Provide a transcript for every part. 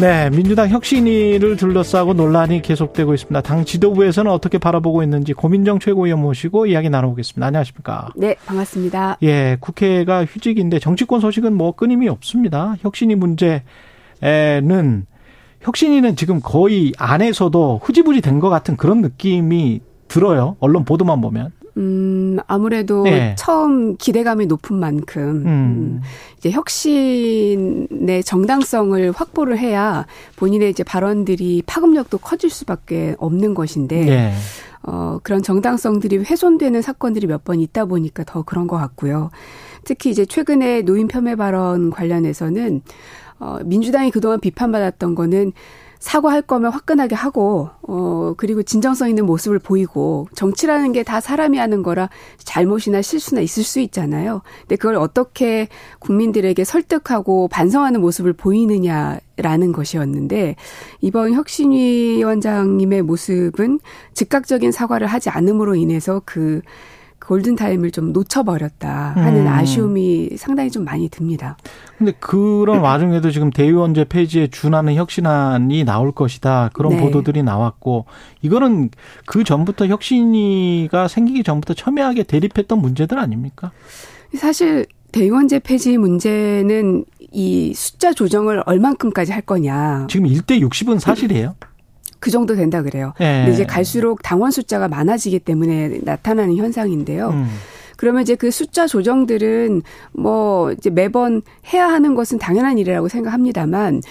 네, 민주당 혁신위를 둘러싸고 논란이 계속되고 있습니다. 당 지도부에서는 어떻게 바라보고 있는지 고민정 최고위원 모시고 이야기 나눠보겠습니다. 안녕하십니까? 네, 반갑습니다. 예, 국회가 휴직인데 정치권 소식은 뭐 끊임이 없습니다. 혁신위 문제는 혁신위는 지금 거의 안에서도 흐지부지 된 것 같은 그런 느낌이 들어요. 언론 보도만 보면. 음, 아무래도 네. 처음 기대감이 높은 만큼, 음. 음. 이제 혁신의 정당성을 확보를 해야 본인의 이제 발언들이 파급력도 커질 수밖에 없는 것인데, 네. 어, 그런 정당성들이 훼손되는 사건들이 몇 번 있다 보니까 더 그런 것 같고요. 특히 이제 최근에 노인 폄훼 발언 관련해서는, 어, 민주당이 그동안 비판받았던 거는 사과할 거면 화끈하게 하고 어 그리고 진정성 있는 모습을 보이고 정치라는 게 다 사람이 하는 거라 잘못이나 실수나 있을 수 있잖아요. 근데 그걸 어떻게 국민들에게 설득하고 반성하는 모습을 보이느냐라는 것이었는데 이번 혁신위원장님의 모습은 즉각적인 사과를 하지 않음으로 인해서 그 골든 타임을 좀 놓쳐버렸다 하는 음. 아쉬움이 상당히 좀 많이 듭니다. 근데 그런 와중에도 지금 대의원제 폐지에 준하는 혁신안이 나올 것이다. 그런 네. 보도들이 나왔고, 이거는 그 전부터 혁신이가 생기기 전부터 첨예하게 대립했던 문제들 아닙니까? 사실 대의원제 폐지 문제는 이 숫자 조정을 얼만큼까지 할 거냐. 지금 1대 60은 사실이에요? 그 정도 된다 그래요. 네. 근데 이제 갈수록 당원 숫자가 많아지기 때문에 나타나는 현상인데요. 음. 그러면 이제 그 숫자 조정들은 뭐 이제 매번 해야 하는 것은 당연한 일이라고 생각합니다만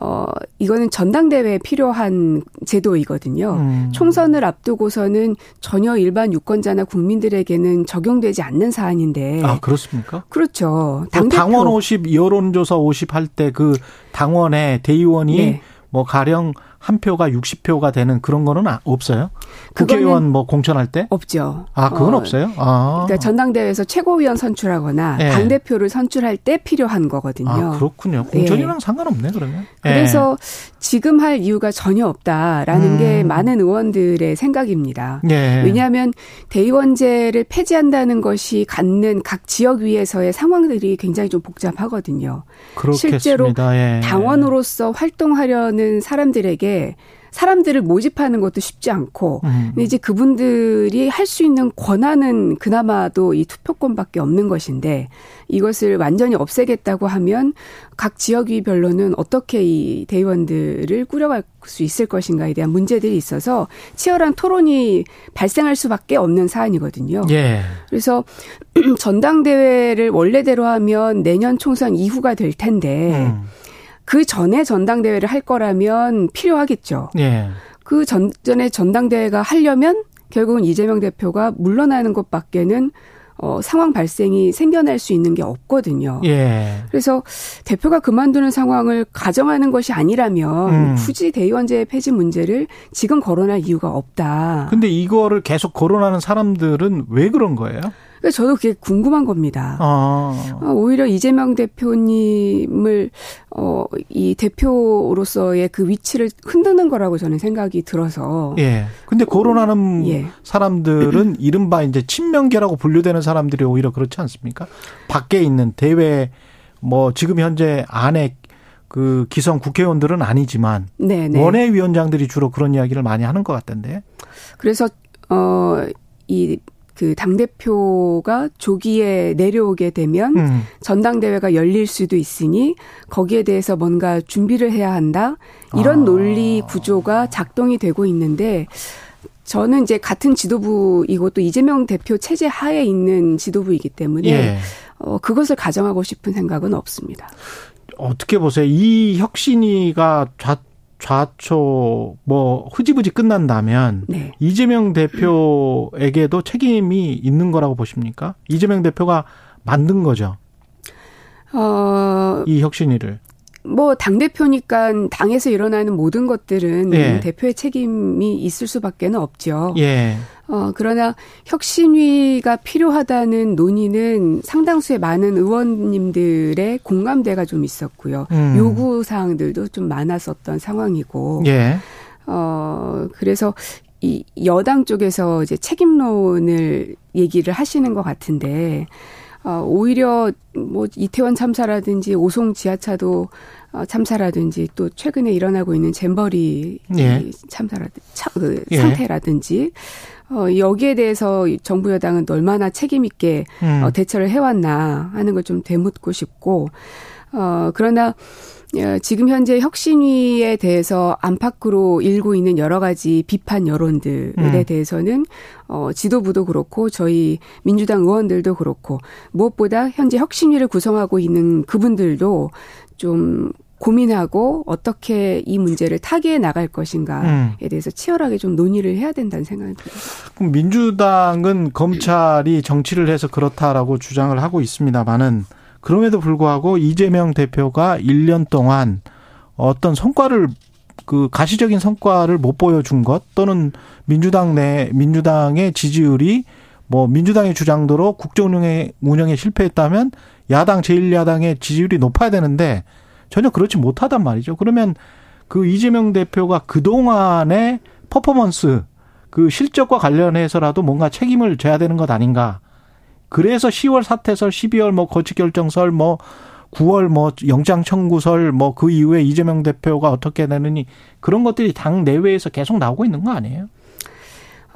어 이거는 전당대회에 필요한 제도이거든요. 음. 총선을 앞두고서는 전혀 일반 유권자나 국민들에게는 적용되지 않는 사안인데. 아 그렇습니까? 그렇죠. 당 당원 50 여론조사 50 할 때 그 당원의 대의원이 네. 뭐 가령 한 표가 60표가 되는 그런 거는 아, 없어요? 국회의원 뭐 공천할 때? 없죠. 아, 그건 어, 없어요? 아. 그러니까 전당대회에서 최고위원 선출하거나 네. 당대표를 선출할 때 필요한 거거든요. 아, 그렇군요. 공천이랑 네. 상관없네, 그러면. 그래서 네. 지금 할 이유가 전혀 없다라는 음. 게 많은 의원들의 생각입니다. 네. 왜냐하면 대의원제를 폐지한다는 것이 갖는 각 지역 위에서의 상황들이 굉장히 좀 복잡하거든요. 그렇겠습니다. 실제로 예. 당원으로서 활동하려는 사람들에게 사람들을 모집하는 것도 쉽지 않고 음. 근데 이제 그분들이 할 수 있는 권한은 그나마도 이 투표권밖에 없는 것인데 이것을 완전히 없애겠다고 하면 각 지역위별로는 어떻게 이 대의원들을 꾸려갈 수 있을 것인가에 대한 문제들이 있어서 치열한 토론이 발생할 수밖에 없는 사안이거든요. 예. 그래서 전당대회를 원래대로 하면 내년 총선 이후가 될 텐데 음. 그 전에 전당대회를 할 거라면 필요하겠죠. 예. 그 전, 전에 전당대회가 하려면 결국은 이재명 대표가 물러나는 것밖에는 어, 상황 발생이 생겨날 수 있는 게 없거든요. 예. 그래서 대표가 그만두는 상황을 가정하는 것이 아니라면 음. 굳이 대의원제 폐지 문제를 지금 거론할 이유가 없다. 근데 이거를 계속 거론하는 사람들은 왜 그런 거예요? 그러니까 저도 그게 궁금한 겁니다. 아. 어, 오히려 이재명 대표님을 어, 이 대표로서의 그 위치를 흔드는 거라고 저는 생각이 들어서. 예. 근데 거론하는 어, 예. 사람들은 이른바 이제 친명계라고 분류되는 사람들이 오히려 그렇지 않습니까? 밖에 있는 대외 뭐 지금 현재 안에 그 기성 국회의원들은 아니지만 네네. 네. 원외위원장들이 주로 그런 이야기를 많이 하는 것 같던데. 그래서 어이 그 당대표가 조기에 내려오게 되면 음. 전당대회가 열릴 수도 있으니 거기에 대해서 뭔가 준비를 해야 한다. 이런 아. 논리 구조가 작동이 되고 있는데 저는 이제 같은 지도부이고 또 이재명 대표 체제 하에 있는 지도부이기 때문에 예. 어, 그것을 가정하고 싶은 생각은 없습니다. 어떻게 보세요? 이 혁신이가 좌 좌초 뭐 흐지부지 끝난다면 네. 이재명 대표에게도 책임이 있는 거라고 보십니까? 이재명 대표가 만든 거죠. 어, 이 혁신위를. 뭐 당 대표니까 당에서 일어나는 모든 것들은 예. 대표의 책임이 있을 수밖에는 없죠. 예. 어, 그러나 혁신위가 필요하다는 논의는 상당수의 많은 의원님들의 공감대가 좀 있었고요. 음. 요구 사항들도 좀 많았었던 상황이고. 예. 어, 그래서 이 여당 쪽에서 이제 책임론을 얘기를 하시는 것 같은데, 어, 오히려 뭐 이태원 참사라든지 오송 지하차도 어, 참사라든지 또 최근에 일어나고 있는 잼버리 예. 참사라든지 차, 그 예. 상태라든지 어, 여기에 대해서 정부 여당은 얼마나 책임 있게 음. 어, 대처를 해왔나 하는 걸 좀 되묻고 싶고 어, 그러나 어, 지금 현재 혁신위에 대해서 안팎으로 일고 있는 여러 가지 비판 여론들에 음. 대해서는 어 지도부도 그렇고 저희 민주당 의원들도 그렇고 무엇보다 현재 혁신위를 구성하고 있는 그분들도 좀 고민하고 어떻게 이 문제를 타개해 나갈 것인가에 음. 대해서 치열하게 좀 논의를 해야 된다는 생각이 듭니다. 그럼 민주당은 검찰이 정치를 해서 그렇다라고 주장을 하고 있습니다만은 그럼에도 불구하고 이재명 대표가 1년 동안 어떤 성과를 그 가시적인 성과를 못 보여준 것 또는 민주당 내 민주당의 지지율이 뭐 민주당의 주장대로 국정 운영에 운영에 실패했다면 야당 제1야당의 지지율이 높아야 되는데 전혀 그렇지 못하단 말이죠. 그러면 그 이재명 대표가 그동안의 퍼포먼스 그 실적과 관련해서라도 뭔가 책임을 져야 되는 것 아닌가. 그래서 10월 사태설, 12월 뭐 거치 결정설, 뭐 9월 뭐 영장 청구설, 뭐 그 이후에 이재명 대표가 어떻게 되느니 그런 것들이 당 내외에서 계속 나오고 있는 거 아니에요?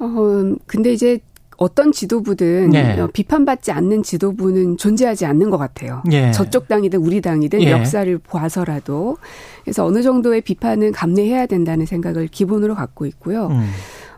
어, 근데 이제 어떤 지도부든 예. 어, 비판받지 않는 지도부는 존재하지 않는 것 같아요. 예. 저쪽 당이든 우리 당이든 예. 역사를 봐서라도 그래서 어느 정도의 비판은 감내해야 된다는 생각을 기본으로 갖고 있고요. 음.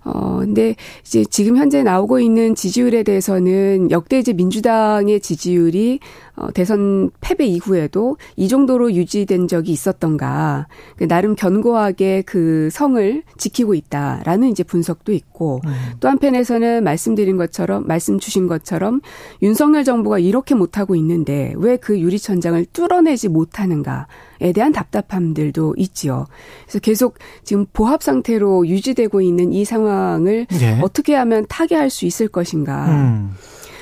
어, 근데 이제 지금 현재 나오고 있는 지지율에 대해서는 역대 이제 민주당의 지지율이 어, 대선 패배 이후에도 이 정도로 유지된 적이 있었던가. 그 나름 견고하게 그 성을 지키고 있다라는 이제 분석도 있고 음. 또 한편에서는 말씀드린 것처럼 말씀 주신 것처럼 윤석열 정부가 이렇게 못하고 있는데 왜 그 유리천장을 뚫어내지 못하는가에 대한 답답함들도 있지요. 그래서 계속 지금 보합 상태로 유지되고 있는 이 상황을 예. 어떻게 하면 타개할 수 있을 것인가. 음.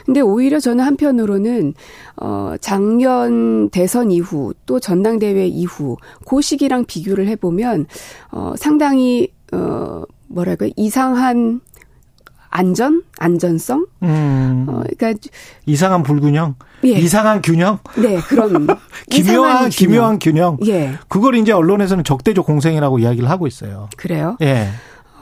근데 오히려 저는 한편으로는 어 작년 대선 이후 또 전당대회 이후 그 시기랑 비교를 해 보면 어 상당히 어 뭐랄까 이상한 안전, 안전성. 음. 어, 그러니까 이상한 불균형, 예. 이상한 균형. 네, 그런 기묘한 기묘한 균형. 예. 그걸 이제 언론에서는 적대적 공생이라고 이야기를 하고 있어요. 그래요? 예.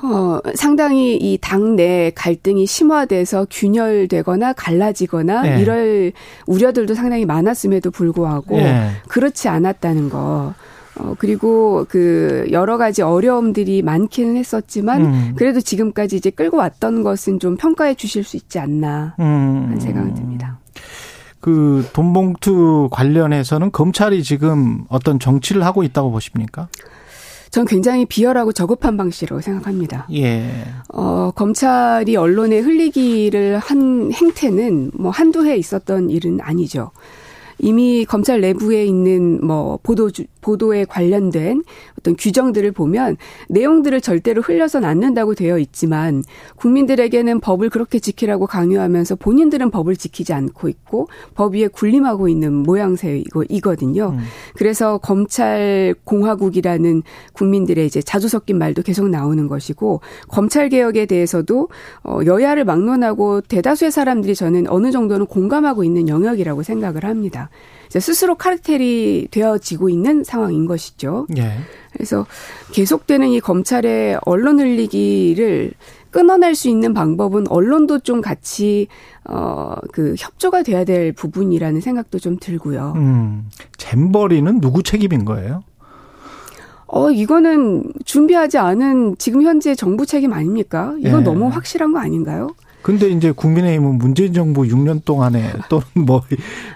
어, 상당히 이 당내 갈등이 심화돼서 균열되거나 갈라지거나 네. 이럴 우려들도 상당히 많았음에도 불구하고 네. 그렇지 않았다는 거. 어, 그리고 그 여러 가지 어려움들이 많기는 했었지만 음. 그래도 지금까지 이제 끌고 왔던 것은 좀 평가해 주실 수 있지 않나 하는 음. 생각이 듭니다. 그 돈봉투 관련해서는 검찰이 지금 어떤 정치를 하고 있다고 보십니까? 전 굉장히 비열하고 저급한 방식이라고 생각합니다. 예. 어, 검찰이 언론에 흘리기를 한 행태는 뭐 한두 해 있었던 일은 아니죠. 이미 검찰 내부에 있는 뭐 보도 보도에 관련된 어떤 규정들을 보면 내용들을 절대로 흘려서는 않는다고 되어 있지만 국민들에게는 법을 그렇게 지키라고 강요하면서 본인들은 법을 지키지 않고 있고 법 위에 군림하고 있는 모양새이거든요. 음. 그래서 검찰 공화국이라는 국민들의 이제 자주 섞인 말도 계속 나오는 것이고 검찰 개혁에 대해서도 어 여야를 막론하고 대다수의 사람들이 저는 어느 정도는 공감하고 있는 영역이라고 생각을 합니다. 스스로 카르텔이 되어지고 있는 상황인 것이죠. 예. 그래서 계속되는 이 검찰의 언론 흘리기를 끊어낼 수 있는 방법은 언론도 좀 같이 어그 협조가 돼야 될 부분이라는 생각도 좀 들고요. 음. 잼버리는 누구 책임인 거예요? 어, 이거는 준비하지 않은 지금 현재 정부 책임 아닙니까? 이건 예. 너무 확실한 거 아닌가요? 근데 이제 국민의힘은 문재인 정부 6년 동안에 또는 뭐,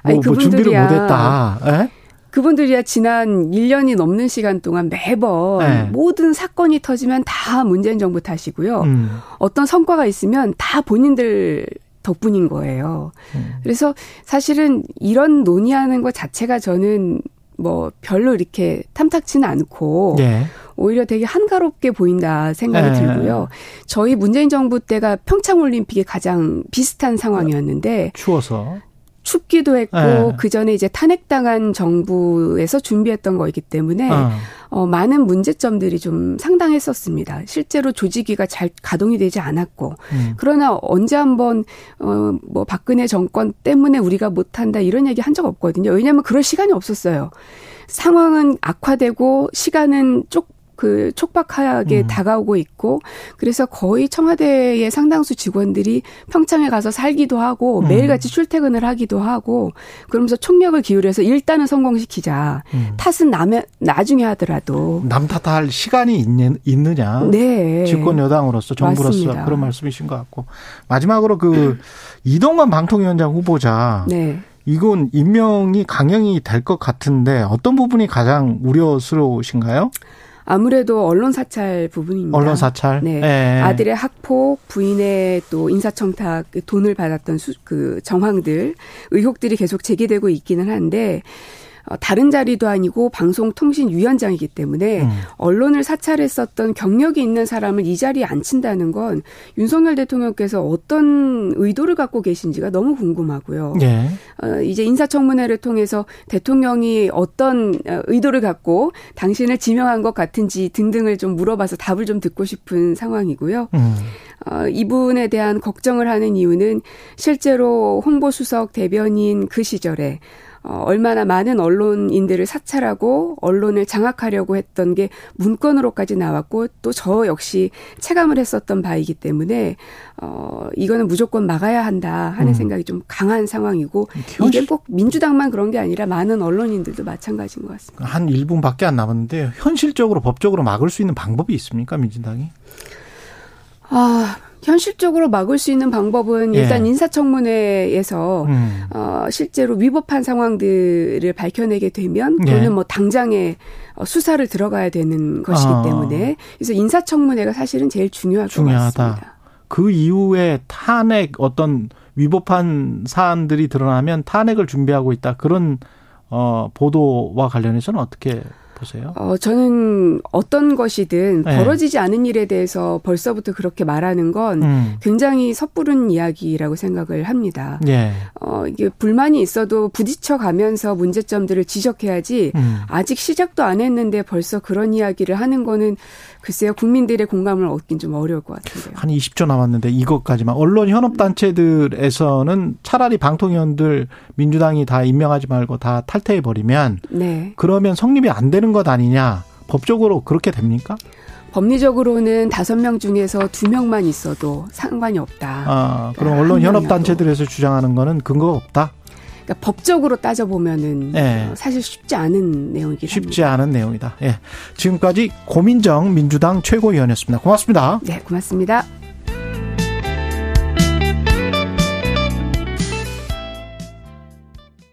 뭐, 뭐 준비를 못했다. 예? 그분들이야 지난 1년이 넘는 시간 동안 매번 네. 모든 사건이 터지면 다 문재인 정부 탓이고요. 음. 어떤 성과가 있으면 다 본인들 덕분인 거예요. 음. 그래서 사실은 이런 논의하는 것 자체가 저는 뭐 별로 이렇게 탐탁치는 않고 네. 오히려 되게 한가롭게 보인다 생각이 네. 들고요. 저희 문재인 정부 때가 평창 올림픽이 가장 비슷한 상황이었는데 추워서 춥기도 했고 네. 그 전에 이제 탄핵당한 정부에서 준비했던 거이기 때문에 어. 어, 많은 문제점들이 좀 상당했었습니다. 실제로 조직위가 잘 가동이 되지 않았고 음. 그러나 언제 한번 어, 뭐 박근혜 정권 때문에 우리가 못한다 이런 얘기 한 적 없거든요. 왜냐하면 그럴 시간이 없었어요. 상황은 악화되고 시간은 쪽 그 촉박하게 음. 다가오고 있고 그래서 거의 청와대의 상당수 직원들이 평창에 가서 살기도 하고 음. 매일같이 출퇴근을 하기도 하고 그러면서 총력을 기울여서 일단은 성공시키자. 음. 탓은 남의 나중에 하더라도 남 탓할 시간이 있느, 있느냐. 네. 집권 여당으로서 정부로서 맞습니다. 그런 말씀이신 것 같고 마지막으로 그 이동관 방통위원장 후보자 네. 이건 임명이 강행이 될 것 같은데 어떤 부분이 가장 우려스러우신가요? 아무래도 언론 사찰 부분입니다. 언론 사찰. 네. 네. 아들의 학폭, 부인의 또 인사청탁 돈을 받았던 수, 그 정황들 의혹들이 계속 제기되고 있기는 한데 어, 다른 자리도 아니고 방송통신위원장이기 때문에 음. 언론을 사찰했었던 경력이 있는 사람을 이 자리에 앉힌다는 건 윤석열 대통령께서 어떤 의도를 갖고 계신지가 너무 궁금하고요. 예. 어, 이제 인사청문회를 통해서 대통령이 어떤 어, 의도를 갖고 당신을 지명한 것 같은지 등등을 좀 물어봐서 답을 좀 듣고 싶은 상황이고요. 음. 어, 이분에 대한 걱정을 하는 이유는 실제로 홍보수석 대변인 그 시절에 어, 얼마나 많은 언론인들을 사찰하고 언론을 장악하려고 했던 게 문건으로까지 나왔고 또 저 역시 체감을 했었던 바이기 때문에 어 이거는 무조건 막아야 한다 하는 음. 생각이 좀 강한 상황이고 이게 꼭 민주당만 그런 게 아니라 많은 언론인들도 마찬가지인 것 같습니다. 한 1분밖에 안 남았는데 현실적으로 법적으로 막을 수 있는 방법이 있습니까 민주당이? 아 현실적으로 막을 수 있는 방법은 예. 일단 예. 인사청문회에서 음. 어, 실제로 위법한 상황들을 밝혀내게 되면 예. 그거는 예. 뭐 당장에 어, 수사를 들어가야 되는 것이기 어. 때문에 그래서 인사청문회가 사실은 제일 중요할 중요하다. 것 같습니다. 그 이후에 탄핵 어떤 위법한 사안들이 드러나면 탄핵을 준비하고 있다 그런 어 보도와 관련해서는 어떻게 보세요? 어, 저는 어떤 것이든 네. 벌어지지 않은 일에 대해서 벌써부터 그렇게 말하는 건 음. 굉장히 섣부른 이야기라고 생각을 합니다. 네. 어, 이게 불만이 있어도 부딪혀 가면서 문제점들을 지적해야지 음. 아직 시작도 안 했는데 벌써 그런 이야기를 하는 거는 글쎄요, 국민들의 공감을 얻긴 좀 어려울 것 같은데요. 한 20초 남았는데 이것까지만. 언론 현업 단체들에서는 차라리 방통위원들 민주당이 다 임명하지 말고 다 탈퇴해 버리면 네. 그러면 성립이 안 되는 것 아니냐. 법적으로 그렇게 됩니까? 법리적으로는 다섯 명 중에서 두 명만 있어도 상관이 없다. 아, 그럼 언론 현업 단체들에서 주장하는 거는 근거가 없다? 그러니까 법적으로 따져보면은 네. 어, 사실 쉽지 않은 내용이긴 쉽지 합니다. 않은 내용이다. 예. 지금까지 고민정 민주당 최고위원이었습니다. 고맙습니다. 네, 고맙습니다.